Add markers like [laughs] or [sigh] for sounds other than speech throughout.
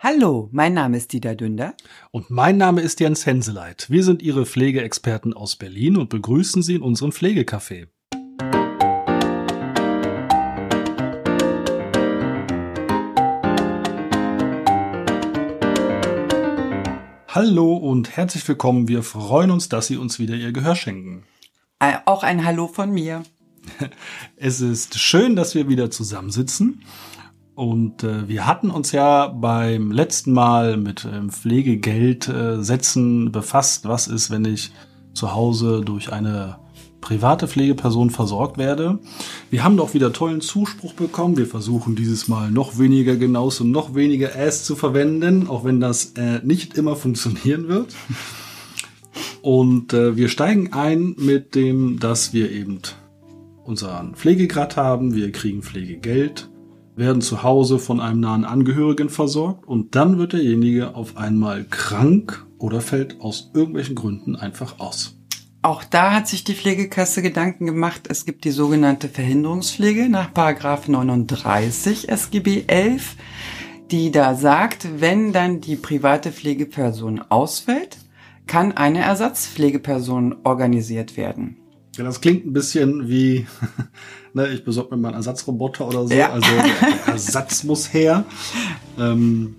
Hallo, mein Name ist Dieter Dünder. Und mein Name ist Jens Henseleit. Wir sind Ihre Pflegeexperten aus Berlin und begrüßen Sie in unserem Pflegecafé. Hallo und herzlich willkommen. Wir freuen uns, dass Sie uns wieder Ihr Gehör schenken. Äh, auch ein Hallo von mir. [laughs] Es ist schön, dass wir wieder zusammensitzen. Und äh, wir hatten uns ja beim letzten Mal mit ähm, Pflegegeldsätzen äh, befasst. Was ist, wenn ich zu Hause durch eine private Pflegeperson versorgt werde? Wir haben doch wieder tollen Zuspruch bekommen. Wir versuchen dieses Mal noch weniger Genaus und noch weniger Ass zu verwenden, auch wenn das äh, nicht immer funktionieren wird. Und äh, wir steigen ein mit dem, dass wir eben unseren Pflegegrad haben. Wir kriegen Pflegegeld werden zu Hause von einem nahen Angehörigen versorgt und dann wird derjenige auf einmal krank oder fällt aus irgendwelchen Gründen einfach aus. Auch da hat sich die Pflegekasse Gedanken gemacht. Es gibt die sogenannte Verhinderungspflege nach Paragraph 39 SGB 11, die da sagt, wenn dann die private Pflegeperson ausfällt, kann eine Ersatzpflegeperson organisiert werden. Ja, das klingt ein bisschen wie [laughs] Ne, ich besorge mir mal einen Ersatzroboter oder so. Ja. Also der Ersatz [laughs] muss her. Ähm,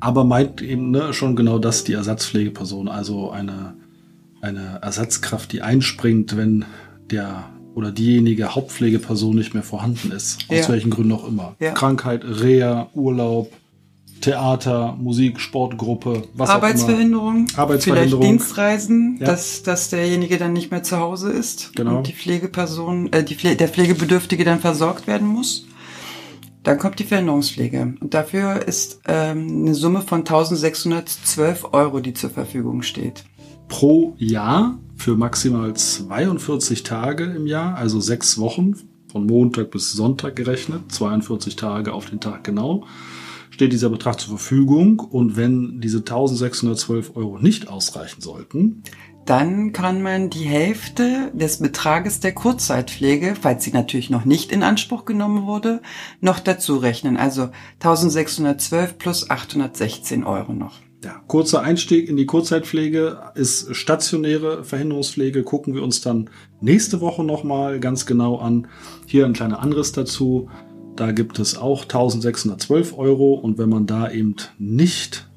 aber meint eben ne, schon genau das, die Ersatzpflegeperson, also eine, eine Ersatzkraft, die einspringt, wenn der oder diejenige Hauptpflegeperson nicht mehr vorhanden ist. Aus ja. welchen Gründen auch immer. Ja. Krankheit, Reha, Urlaub, Theater, Musik, Sportgruppe, was Arbeitsverhinderung, auch immer. Arbeitsverhinderung. Vielleicht Dienstreisen, ja. dass, dass derjenige dann nicht mehr zu Hause ist genau. und die Pflegeperson, äh, die Pfle der Pflegebedürftige dann versorgt werden muss. Dann kommt die Verhinderungspflege. Und dafür ist ähm, eine Summe von 1612 Euro, die zur Verfügung steht. Pro Jahr für maximal 42 Tage im Jahr, also sechs Wochen, von Montag bis Sonntag gerechnet, 42 Tage auf den Tag genau steht dieser Betrag zur Verfügung und wenn diese 1612 Euro nicht ausreichen sollten, dann kann man die Hälfte des Betrages der Kurzzeitpflege, falls sie natürlich noch nicht in Anspruch genommen wurde, noch dazu rechnen. Also 1612 plus 816 Euro noch. Ja, kurzer Einstieg in die Kurzzeitpflege ist stationäre Verhinderungspflege. Gucken wir uns dann nächste Woche nochmal ganz genau an. Hier ein kleiner Anriss dazu. Da gibt es auch 1612 Euro und wenn man da eben nicht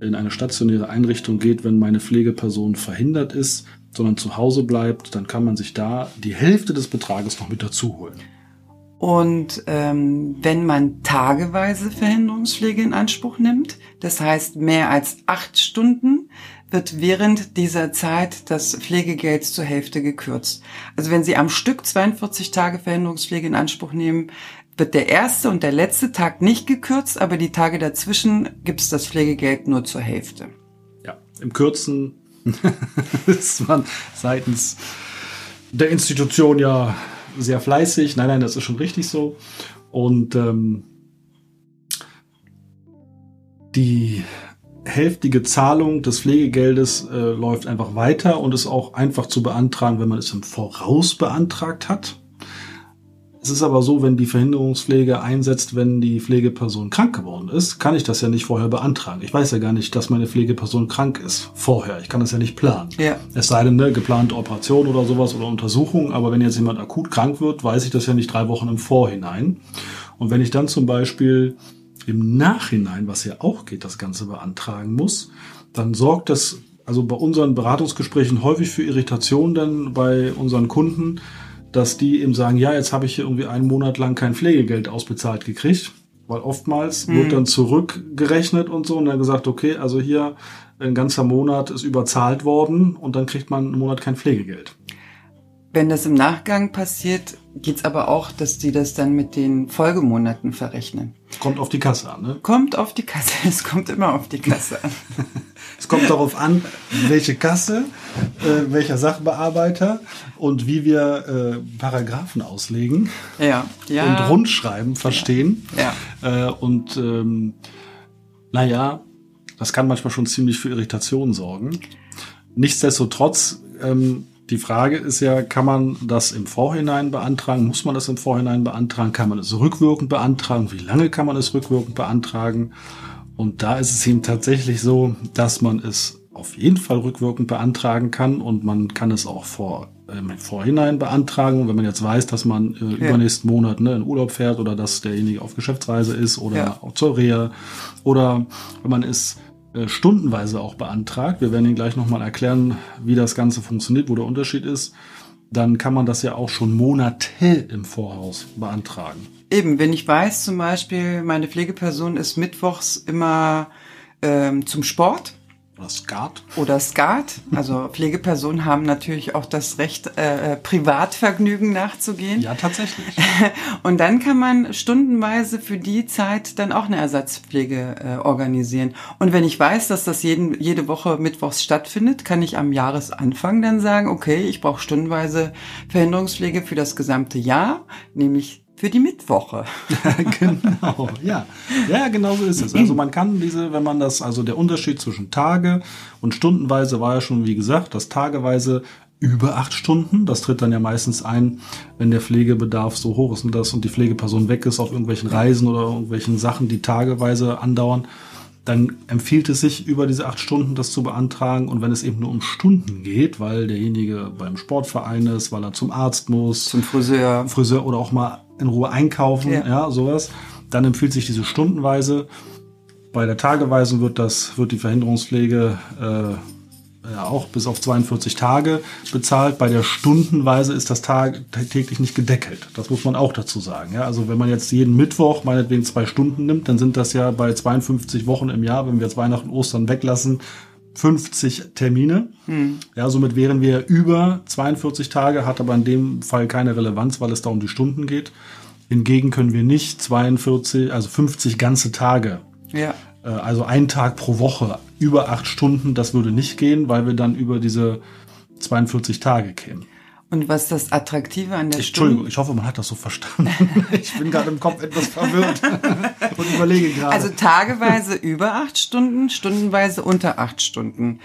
in eine stationäre Einrichtung geht, wenn meine Pflegeperson verhindert ist, sondern zu Hause bleibt, dann kann man sich da die Hälfte des Betrages noch mit dazu holen. Und ähm, wenn man tageweise Verhinderungspflege in Anspruch nimmt, das heißt mehr als acht Stunden, wird während dieser Zeit das Pflegegeld zur Hälfte gekürzt. Also wenn Sie am Stück 42 Tage Verhinderungspflege in Anspruch nehmen, wird der erste und der letzte Tag nicht gekürzt, aber die Tage dazwischen gibt es das Pflegegeld nur zur Hälfte. Ja, im Kürzen [laughs] ist man seitens der Institution ja sehr fleißig. Nein, nein, das ist schon richtig so. Und ähm, die hälftige Zahlung des Pflegegeldes äh, läuft einfach weiter und ist auch einfach zu beantragen, wenn man es im Voraus beantragt hat. Es ist aber so, wenn die Verhinderungspflege einsetzt, wenn die Pflegeperson krank geworden ist, kann ich das ja nicht vorher beantragen. Ich weiß ja gar nicht, dass meine Pflegeperson krank ist vorher. Ich kann das ja nicht planen. Ja. Es sei denn, ne, geplante Operation oder sowas oder Untersuchung. Aber wenn jetzt jemand akut krank wird, weiß ich das ja nicht drei Wochen im Vorhinein. Und wenn ich dann zum Beispiel im Nachhinein, was ja auch geht, das Ganze beantragen muss, dann sorgt das also bei unseren Beratungsgesprächen häufig für Irritation dann bei unseren Kunden, dass die eben sagen, ja, jetzt habe ich hier irgendwie einen Monat lang kein Pflegegeld ausbezahlt gekriegt, weil oftmals mhm. wird dann zurückgerechnet und so und dann gesagt, okay, also hier ein ganzer Monat ist überzahlt worden und dann kriegt man einen Monat kein Pflegegeld. Wenn das im Nachgang passiert, geht's aber auch, dass die das dann mit den Folgemonaten verrechnen. Kommt auf die Kasse an, ne? Kommt auf die Kasse. [laughs] Es kommt immer auf die Kasse an. [laughs] es kommt darauf an, welche Kasse, äh, welcher Sachbearbeiter und wie wir äh, Paragraphen auslegen. Ja, ja. Und Rundschreiben verstehen. Ja. ja. Äh, und ähm, naja, das kann manchmal schon ziemlich für Irritation sorgen. Nichtsdestotrotz ähm, die Frage ist ja, kann man das im Vorhinein beantragen? Muss man das im Vorhinein beantragen? Kann man es rückwirkend beantragen? Wie lange kann man es rückwirkend beantragen? Und da ist es eben tatsächlich so, dass man es auf jeden Fall rückwirkend beantragen kann und man kann es auch vor im Vorhinein beantragen. wenn man jetzt weiß, dass man äh, ja. übernächsten Monat ne, in Urlaub fährt oder dass derjenige auf Geschäftsreise ist oder ja. auch zur Reha oder wenn man es stundenweise auch beantragt, wir werden Ihnen gleich nochmal erklären, wie das Ganze funktioniert, wo der Unterschied ist, dann kann man das ja auch schon Monate im Voraus beantragen. Eben, wenn ich weiß zum Beispiel, meine Pflegeperson ist mittwochs immer ähm, zum Sport. Oder Skat. Oder Skat. Also Pflegepersonen haben natürlich auch das Recht, äh, äh, Privatvergnügen nachzugehen. Ja, tatsächlich. [laughs] Und dann kann man stundenweise für die Zeit dann auch eine Ersatzpflege äh, organisieren. Und wenn ich weiß, dass das jeden, jede Woche mittwochs stattfindet, kann ich am Jahresanfang dann sagen, okay, ich brauche stundenweise Verhinderungspflege für das gesamte Jahr, nämlich für die Mittwoche. [laughs] genau, ja. Ja, genau so ist es. Also man kann diese, wenn man das, also der Unterschied zwischen Tage und Stundenweise war ja schon, wie gesagt, das Tageweise über acht Stunden. Das tritt dann ja meistens ein, wenn der Pflegebedarf so hoch ist und das und die Pflegeperson weg ist auf irgendwelchen Reisen oder irgendwelchen Sachen, die tageweise andauern dann empfiehlt es sich, über diese acht Stunden das zu beantragen. Und wenn es eben nur um Stunden geht, weil derjenige beim Sportverein ist, weil er zum Arzt muss, zum Friseur, Friseur oder auch mal in Ruhe einkaufen, ja, ja sowas, dann empfiehlt sich diese stundenweise. Bei der Tageweisen wird das, wird die Verhinderungspflege äh, auch bis auf 42 Tage bezahlt. Bei der Stundenweise ist das Tag täglich nicht gedeckelt. Das muss man auch dazu sagen. Ja, also wenn man jetzt jeden Mittwoch meinetwegen zwei Stunden nimmt, dann sind das ja bei 52 Wochen im Jahr, wenn wir jetzt Weihnachten, Ostern weglassen, 50 Termine. Hm. Ja, somit wären wir über 42 Tage, hat aber in dem Fall keine Relevanz, weil es da um die Stunden geht. Hingegen können wir nicht 42, also 50 ganze Tage ja. Äh, also ein Tag pro Woche über acht Stunden, das würde nicht gehen, weil wir dann über diese 42 Tage kämen. Und was das Attraktive an der ich, Stunde? Entschuldigung, ich hoffe, man hat das so verstanden. [laughs] ich bin gerade im Kopf etwas verwirrt [laughs] und überlege gerade. Also tageweise über acht Stunden, stundenweise unter acht Stunden.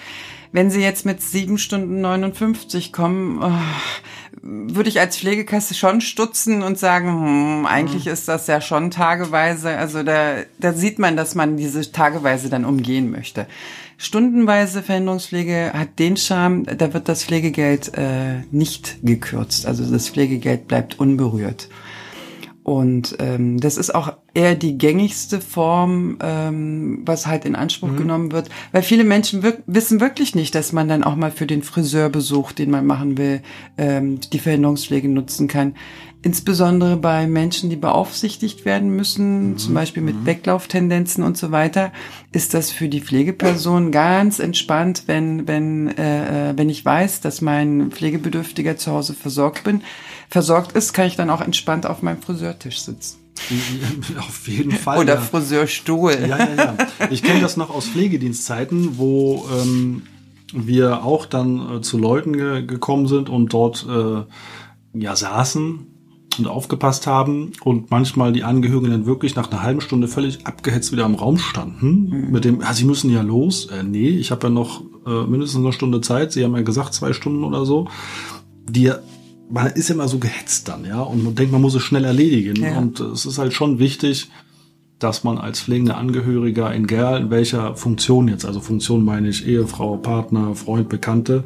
Wenn Sie jetzt mit sieben Stunden 59 kommen, oh, würde ich als Pflegekasse schon stutzen und sagen, hm, eigentlich mhm. ist das ja schon tageweise. Also da, da sieht man, dass man diese tageweise dann umgehen möchte. Stundenweise Verhinderungspflege hat den Charme, da wird das Pflegegeld äh, nicht gekürzt. Also das Pflegegeld bleibt unberührt. Und ähm, das ist auch eher die gängigste Form, ähm, was halt in Anspruch mhm. genommen wird, weil viele Menschen wir wissen wirklich nicht, dass man dann auch mal für den Friseurbesuch, den man machen will, ähm, die Verhinderungspflege nutzen kann. Insbesondere bei Menschen, die beaufsichtigt werden müssen, mhm. zum Beispiel mit mhm. Weglauftendenzen und so weiter, ist das für die Pflegeperson ganz entspannt, wenn wenn äh, äh wenn ich weiß, dass mein Pflegebedürftiger zu Hause versorgt bin versorgt ist, kann ich dann auch entspannt auf meinem Friseurtisch sitzen. [laughs] Auf jeden Fall. Oder ja. Friseurstuhl. Ja, ja, ja. Ich kenne das noch aus Pflegedienstzeiten, wo ähm, wir auch dann äh, zu Leuten ge gekommen sind und dort äh, ja saßen und aufgepasst haben und manchmal die Angehörigen dann wirklich nach einer halben Stunde völlig abgehetzt wieder im Raum standen mhm. mit dem, ja, sie müssen ja los. Äh, nee, ich habe ja noch äh, mindestens eine Stunde Zeit. Sie haben ja gesagt zwei Stunden oder so. Die man ist immer so gehetzt dann, ja, und man denkt, man muss es schnell erledigen. Ja. Und es ist halt schon wichtig, dass man als pflegender Angehöriger, in egal in welcher Funktion jetzt, also Funktion meine ich Ehefrau, Partner, Freund, Bekannte,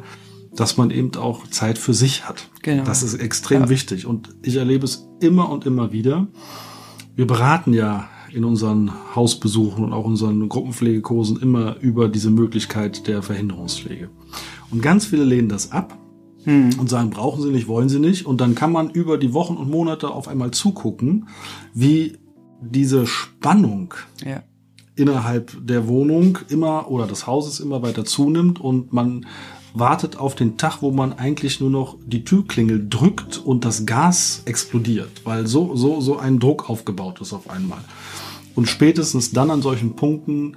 dass man eben auch Zeit für sich hat. Genau. Das ist extrem ja. wichtig. Und ich erlebe es immer und immer wieder. Wir beraten ja in unseren Hausbesuchen und auch unseren Gruppenpflegekursen immer über diese Möglichkeit der Verhinderungspflege. Und ganz viele lehnen das ab hm. und sagen, brauchen sie nicht, wollen sie nicht. Und dann kann man über die Wochen und Monate auf einmal zugucken, wie diese Spannung ja. innerhalb der Wohnung immer oder des Hauses immer weiter zunimmt und man wartet auf den Tag, wo man eigentlich nur noch die Türklingel drückt und das Gas explodiert, weil so, so, so ein Druck aufgebaut ist auf einmal. Und spätestens dann an solchen Punkten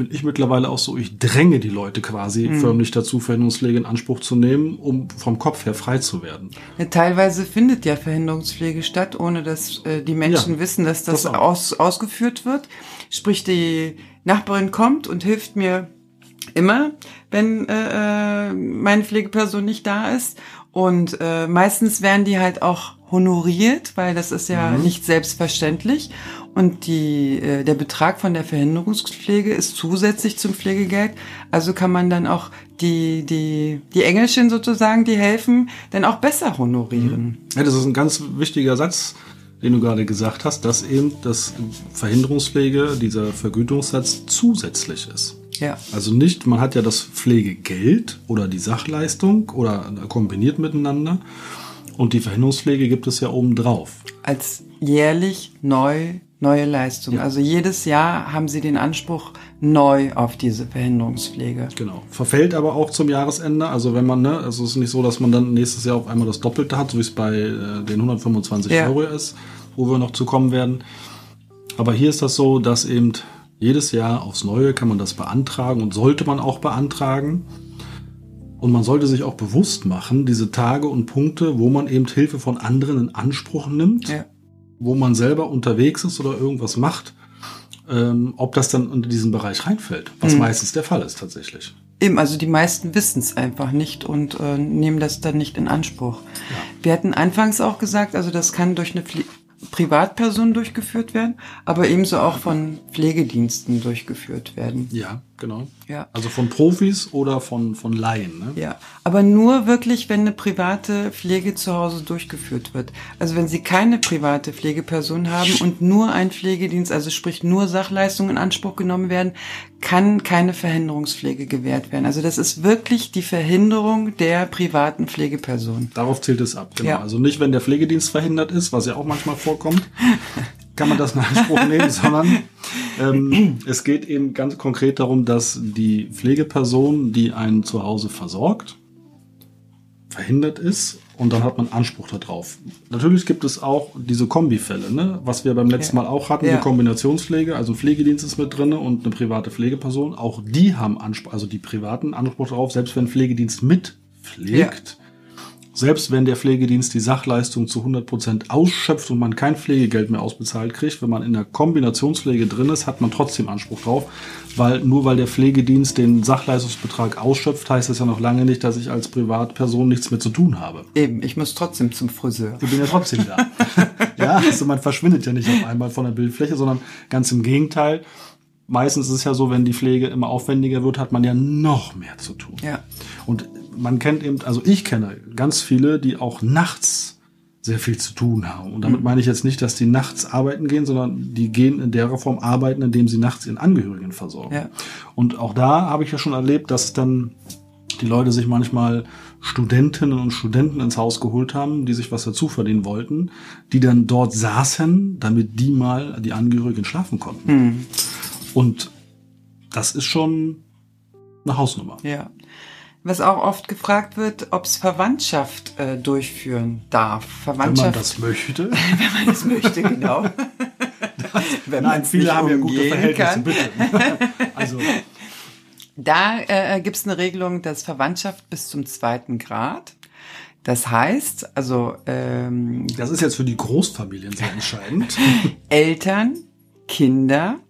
bin ich mittlerweile auch so, ich dränge die Leute quasi mhm. förmlich dazu, Verhinderungspflege in Anspruch zu nehmen, um vom Kopf her frei zu werden. Ja, teilweise findet ja Verhinderungspflege statt, ohne dass äh, die Menschen ja, wissen, dass das, das aus, ausgeführt wird. Sprich, die Nachbarin kommt und hilft mir immer, wenn äh, äh meine Pflegeperson nicht da ist. Und äh, meistens werden die halt auch honoriert, weil das ist ja mhm. nicht selbstverständlich. Und die, äh, der Betrag von der Verhinderungspflege ist zusätzlich zum Pflegegeld. Also kann man dann auch die, die, die Engelchen sozusagen, die helfen, dann auch besser honorieren. Ja, das ist ein ganz wichtiger Satz, den du gerade gesagt hast, dass eben das Verhinderungspflege, dieser Vergütungssatz zusätzlich ist. Ja. Also nicht, man hat ja das Pflegegeld oder die Sachleistung oder kombiniert miteinander und die Verhinderungspflege gibt es ja obendrauf. Als jährlich neu neue Leistung. Ja. Also jedes Jahr haben sie den Anspruch neu auf diese Verhinderungspflege. Genau. Verfällt aber auch zum Jahresende. Also wenn man, ne, also es ist nicht so, dass man dann nächstes Jahr auf einmal das Doppelte hat, so wie es bei äh, den 125 Ja. Euro ist, wo wir noch zu kommen werden. Aber hier ist das so, dass eben jedes Jahr aufs Neue kann man das beantragen und sollte man auch beantragen. Und man sollte sich auch bewusst machen, diese Tage und Punkte, wo man eben Hilfe von anderen in Anspruch nimmt, Ja. Wo man selber unterwegs ist oder irgendwas macht, ähm, ob das dann unter diesen Bereich reinfällt, was meistens der Fall ist tatsächlich. Eben, also die meisten wissen es einfach nicht und äh, nehmen das dann nicht in Anspruch. Wir hatten anfangs auch gesagt, also das kann durch eine Pfle Privatperson durchgeführt werden, aber ebenso auch von Pflegediensten durchgeführt werden. Ja, genau. Ja. Also von Profis oder von, von Laien. Ne? Ja, aber nur wirklich, wenn eine private Pflege zu Hause durchgeführt wird. Also wenn Sie keine private Pflegeperson haben und nur ein Pflegedienst, also sprich nur Sachleistungen in Anspruch genommen werden, kann keine Verhinderungspflege gewährt werden. Also das ist wirklich die Verhinderung der privaten Pflegeperson. Darauf zählt es ab. Genau. Ja. Also nicht, wenn der Pflegedienst verhindert ist, was ja auch manchmal vorkommt, [laughs] kann man das in Anspruch nehmen, [laughs] sondern ähm, es geht eben ganz konkret darum, dass die Pflegeperson, die einen zu Hause versorgt, verhindert ist und dann hat man Anspruch darauf. Natürlich gibt es auch diese Kombifälle, ne? was wir beim letzten Ja. Mal auch hatten, Ja. die Kombinationspflege, also ein Pflegedienst ist mit drinne und eine private Pflegeperson. Auch die haben Anspruch, also die privaten Anspruch darauf, selbst wenn Pflegedienst mitpflegt. Selbst wenn der Pflegedienst die Sachleistung zu 100% ausschöpft und man kein Pflegegeld mehr ausbezahlt kriegt, wenn man in der Kombinationspflege drin ist, hat man trotzdem Anspruch drauf, weil nur weil der Pflegedienst den Sachleistungsbetrag ausschöpft, heißt das ja noch lange nicht, dass ich als Privatperson nichts mehr zu tun habe. Eben, ich muss trotzdem zum Friseur. Ich bin ja trotzdem da. [laughs] ja, also man verschwindet ja nicht auf einmal von der Bildfläche, sondern ganz im Gegenteil. Meistens ist es ja so, wenn die Pflege immer aufwendiger wird, hat man ja noch mehr zu tun. Ja. Und man kennt eben, also ich kenne ganz viele, die auch nachts sehr viel zu tun haben. Und damit meine ich jetzt nicht, dass die nachts arbeiten gehen, sondern die gehen in der Form arbeiten, indem sie nachts ihren Angehörigen versorgen. Ja. Und auch da habe ich ja schon erlebt, dass dann die Leute sich manchmal Studentinnen und Studenten ins Haus geholt haben, die sich was dazu verdienen wollten, die dann dort saßen, damit die mal die Angehörigen schlafen konnten. Und das ist schon eine Hausnummer. Ja. Was auch oft gefragt wird, ob es Verwandtschaft äh, durchführen darf. Wenn man Verwandtschaft, das möchte. [laughs] wenn man das möchte, genau. [laughs] wenn Nein, viele haben ja gute Verhältnisse, kann. bitte. [laughs] also, Da äh, gibt es eine Regelung, dass Verwandtschaft bis zum zweiten Grad. Das heißt, also ähm, das ist jetzt für die Großfamilien sehr entscheidend. Eltern, Kinder,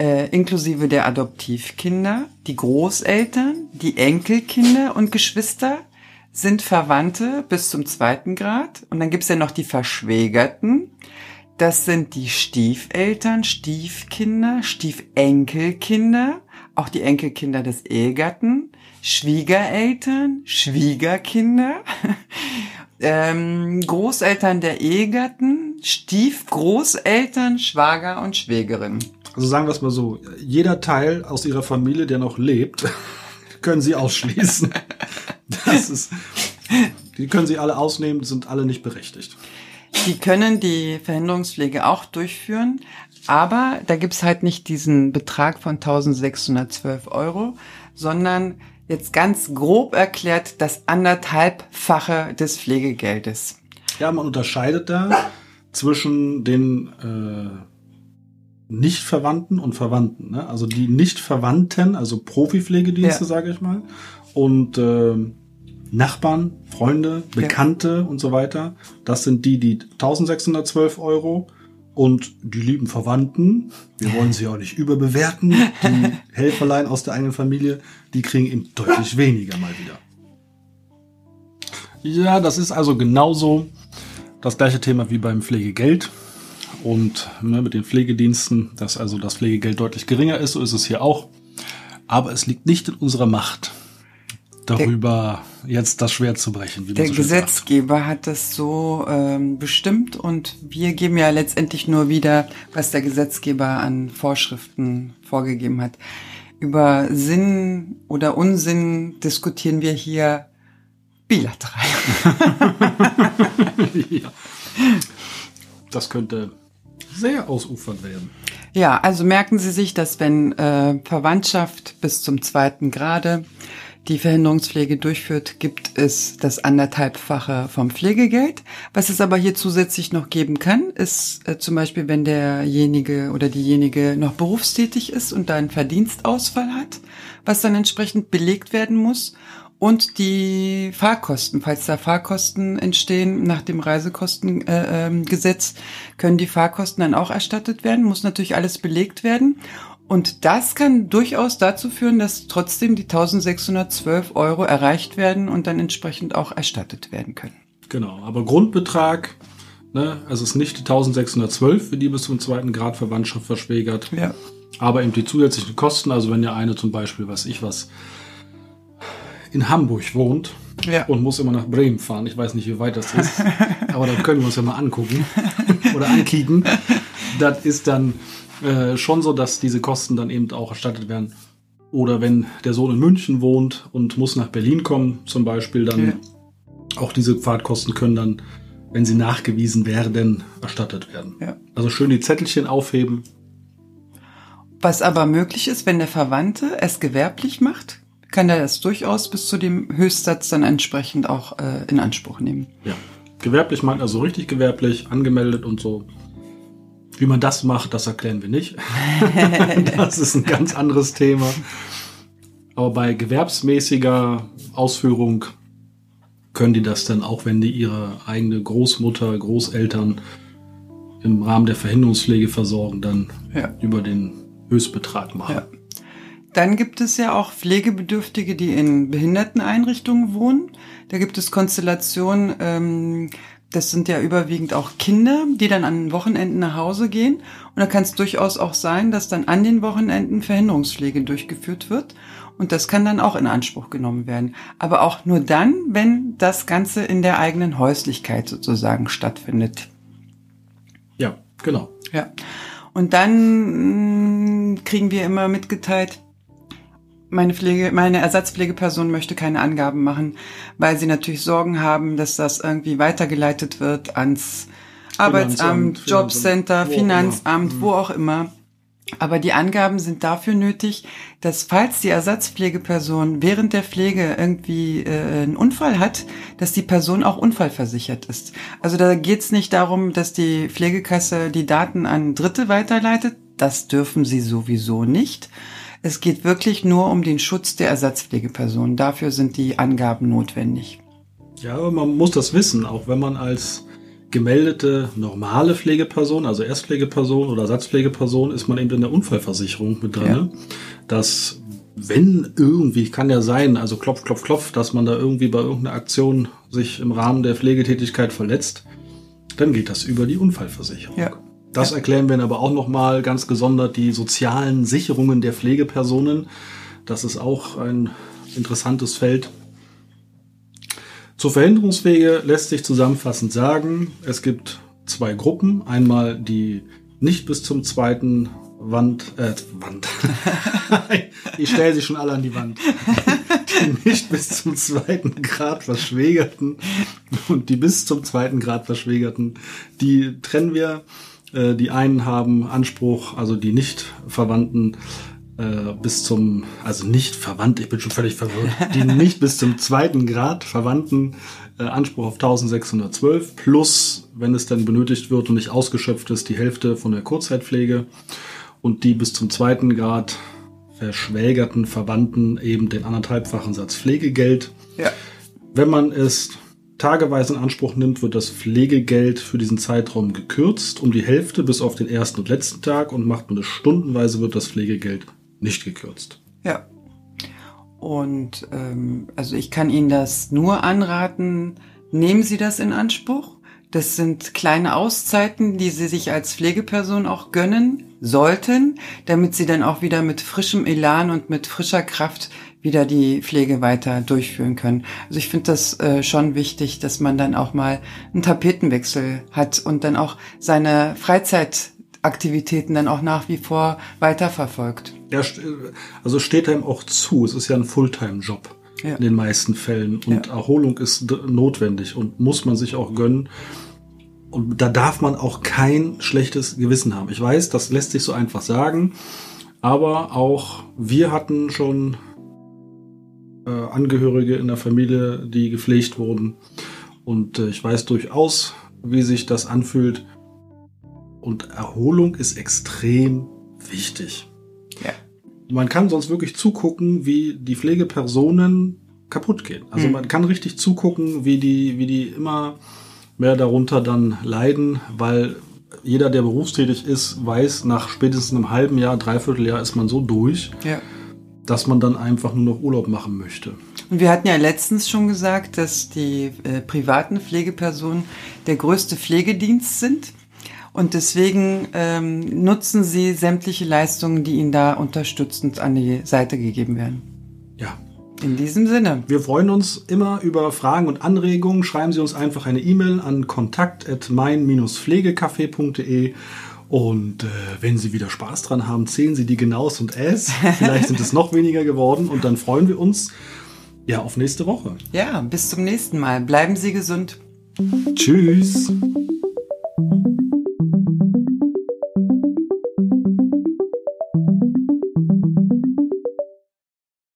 äh, inklusive der Adoptivkinder, die Großeltern, die Enkelkinder und Geschwister sind Verwandte bis zum zweiten Grad. Und dann gibt's ja noch die Verschwägerten. Das sind die Stiefeltern, Stiefkinder, Stiefenkelkinder, auch die Enkelkinder des Ehegatten, Schwiegereltern, Schwiegerkinder, [laughs] ähm, Großeltern der Ehegatten, Stiefgroßeltern, Schwager und Schwägerin. Also sagen wir es mal so, jeder Teil aus ihrer Familie, der noch lebt, [laughs] können sie ausschließen. Das ist, die können sie alle ausnehmen, sind alle nicht berechtigt. Die können die Verhinderungspflege auch durchführen, aber da gibt's halt nicht diesen Betrag von 1612 Euro, sondern jetzt ganz grob erklärt das anderthalbfache des Pflegegeldes. Ja, man unterscheidet da zwischen den äh, Nicht-Verwandten und Verwandten. Ne? Also die Nicht-Verwandten, also Profi-Pflegedienste, Ja. sage ich mal, und äh, Nachbarn, Freunde, Bekannte und so weiter. Das sind die, die 1612 Euro. Und die lieben Verwandten, wir wollen sie auch nicht überbewerten, die [laughs] Helferlein aus der eigenen Familie, die kriegen eben deutlich weniger mal wieder. Ja, das ist also genauso das gleiche Thema wie beim Pflegegeld. Und ne, mit den Pflegediensten, dass also das Pflegegeld deutlich geringer ist. So ist es hier auch. Aber es liegt nicht in unserer Macht, darüber der, jetzt das Schwert zu brechen. der so Gesetzgeber sagt. hat das so ähm, bestimmt und wir geben ja letztendlich nur wieder, was der Gesetzgeber an Vorschriften vorgegeben hat. Über Sinn oder Unsinn diskutieren wir hier bilateral. [laughs] ja. Das könnte sehr ausufernd werden. Ja, also merken Sie sich, dass wenn äh, Verwandtschaft bis zum zweiten Grade die Verhinderungspflege durchführt, gibt es das anderthalbfache vom Pflegegeld. Was es aber hier zusätzlich noch geben kann, ist äh, zum Beispiel, wenn derjenige oder diejenige noch berufstätig ist und da einen Verdienstausfall hat, was dann entsprechend belegt werden muss. Und die Fahrkosten, falls da Fahrkosten entstehen nach dem Reisekostengesetz, äh, äh, können die Fahrkosten dann auch erstattet werden, muss natürlich alles belegt werden. Und das kann durchaus dazu führen, dass trotzdem die 1612 Euro erreicht werden und dann entsprechend auch erstattet werden können. Genau, aber Grundbetrag, ne, also es ist nicht die 1612, für die bis zum zweiten Grad Verwandtschaft verschwägert. Ja. Aber eben die zusätzlichen Kosten, also wenn ja eine zum Beispiel, was ich was, in Hamburg wohnt ja. und muss immer nach Bremen fahren. Ich weiß nicht, wie weit das ist, [laughs] aber da können wir uns ja mal angucken oder ankicken. Das ist dann äh, schon so, dass diese Kosten dann eben auch erstattet werden. Oder wenn der Sohn in München wohnt und muss nach Berlin kommen, zum Beispiel, dann ja. auch diese Fahrtkosten können dann, wenn sie nachgewiesen werden, erstattet werden. Ja. Also schön die Zettelchen aufheben. Was aber möglich ist, wenn der Verwandte es gewerblich macht, kann er das durchaus bis zu dem Höchstsatz dann entsprechend auch äh, in Anspruch nehmen. Ja. Gewerblich meint also richtig gewerblich, angemeldet und so. Wie man das macht, das erklären wir nicht. [laughs] das ist ein ganz anderes Thema. Aber bei gewerbsmäßiger Ausführung können die das dann auch, wenn die ihre eigene Großmutter, Großeltern im Rahmen der Verhinderungspflege versorgen, dann ja. über den Höchstbetrag machen. Ja. Dann gibt es ja auch Pflegebedürftige, die in Behinderteneinrichtungen wohnen. Da gibt es Konstellationen, ähm, das sind ja überwiegend auch Kinder, die dann an Wochenenden nach Hause gehen. Und da kann es durchaus auch sein, dass dann an den Wochenenden Verhinderungspflege durchgeführt wird. Und das kann dann auch in Anspruch genommen werden. Aber auch nur dann, wenn das Ganze in der eigenen Häuslichkeit sozusagen stattfindet. Ja, genau. Ja. Und dann mh, kriegen wir immer mitgeteilt, meine Pflege, meine Ersatzpflegeperson möchte keine Angaben machen, weil sie natürlich Sorgen haben, dass das irgendwie weitergeleitet wird ans Arbeitsamt, Finanzamt, Jobcenter, wo Finanzamt, wo auch immer. Aber die Angaben sind dafür nötig, dass falls die Ersatzpflegeperson während der Pflege irgendwie äh, einen Unfall hat, dass die Person auch unfallversichert ist. Also da geht es nicht darum, dass die Pflegekasse die Daten an Dritte weiterleitet. Das dürfen sie sowieso nicht. Es geht wirklich nur um den Schutz der Ersatzpflegeperson. Dafür sind die Angaben notwendig. Ja, aber man muss das wissen, auch wenn man als gemeldete normale Pflegeperson, also Erstpflegeperson oder Ersatzpflegeperson, ist man eben in der Unfallversicherung mit drin. Ja. Dass wenn irgendwie, kann ja sein, also klopf, klopf, klopf, dass man da irgendwie bei irgendeiner Aktion sich im Rahmen der Pflegetätigkeit verletzt, dann geht das über die Unfallversicherung. Ja. Das ja. erklären wir aber auch nochmal ganz gesondert die sozialen Sicherungen der Pflegepersonen. Das ist auch ein interessantes Feld. Zur Verhinderungswege lässt sich zusammenfassend sagen, es gibt zwei Gruppen. Einmal die nicht bis zum zweiten Wand, äh, Wand. [laughs] ich stelle sie schon alle an die Wand. Die nicht bis zum zweiten Grad verschwägerten und die bis zum zweiten Grad verschwägerten, die trennen wir äh, die einen haben Anspruch, also die nicht Verwandten äh, bis zum, also nicht verwandt, ich bin schon völlig verwirrt, [laughs] die nicht bis zum zweiten Grad Verwandten äh, Anspruch auf 1612 plus, wenn es dann benötigt wird und nicht ausgeschöpft ist, die Hälfte von der Kurzzeitpflege und die bis zum zweiten Grad verschwägerten Verwandten eben den anderthalbfachen Satz Pflegegeld. Ja. Wenn man es tageweise in Anspruch nimmt, wird das Pflegegeld für diesen Zeitraum gekürzt um die Hälfte bis auf den ersten und letzten Tag und macht man es stundenweise, wird das Pflegegeld nicht gekürzt. Ja. Und ähm, also ich kann Ihnen das nur anraten, nehmen Sie das in Anspruch. Das sind kleine Auszeiten, die sie sich als Pflegeperson auch gönnen sollten, damit sie dann auch wieder mit frischem Elan und mit frischer Kraft wieder die Pflege weiter durchführen können. Also ich finde das äh, schon wichtig, dass man dann auch mal einen Tapetenwechsel hat und dann auch seine Freizeitaktivitäten dann auch nach wie vor weiterverfolgt. Ja, also steht einem auch zu. Es ist ja ein Fulltime-Job ja. in den meisten Fällen und ja. Erholung ist notwendig und muss man sich auch gönnen. Und da darf man auch kein schlechtes Gewissen haben. Ich weiß, das lässt sich so einfach sagen, aber auch wir hatten schon äh, Angehörige in der Familie, die gepflegt wurden. Und äh, ich weiß durchaus, wie sich das anfühlt. Und Erholung ist extrem wichtig. Ja. Man kann sonst wirklich zugucken, wie die Pflegepersonen kaputt gehen. Also mhm. man kann richtig zugucken, wie die, wie die immer mehr darunter dann leiden, weil jeder, der berufstätig ist, weiß, nach spätestens einem halben Jahr, dreiviertel Jahr ist man so durch. Ja dass man dann einfach nur noch Urlaub machen möchte. Und wir hatten ja letztens schon gesagt, dass die äh, privaten Pflegepersonen der größte Pflegedienst sind. Und deswegen ähm, nutzen sie sämtliche Leistungen, die ihnen da unterstützend an die Seite gegeben werden. Ja. In diesem Sinne. Wir freuen uns immer über Fragen und Anregungen. Schreiben Sie uns einfach eine E-Mail an kontakt.mein-pflegecafé.de und äh, wenn Sie wieder Spaß dran haben, zählen Sie die Genaus und S. Vielleicht sind es noch weniger geworden und dann freuen wir uns ja auf nächste Woche. Ja, bis zum nächsten Mal. Bleiben Sie gesund. Tschüss.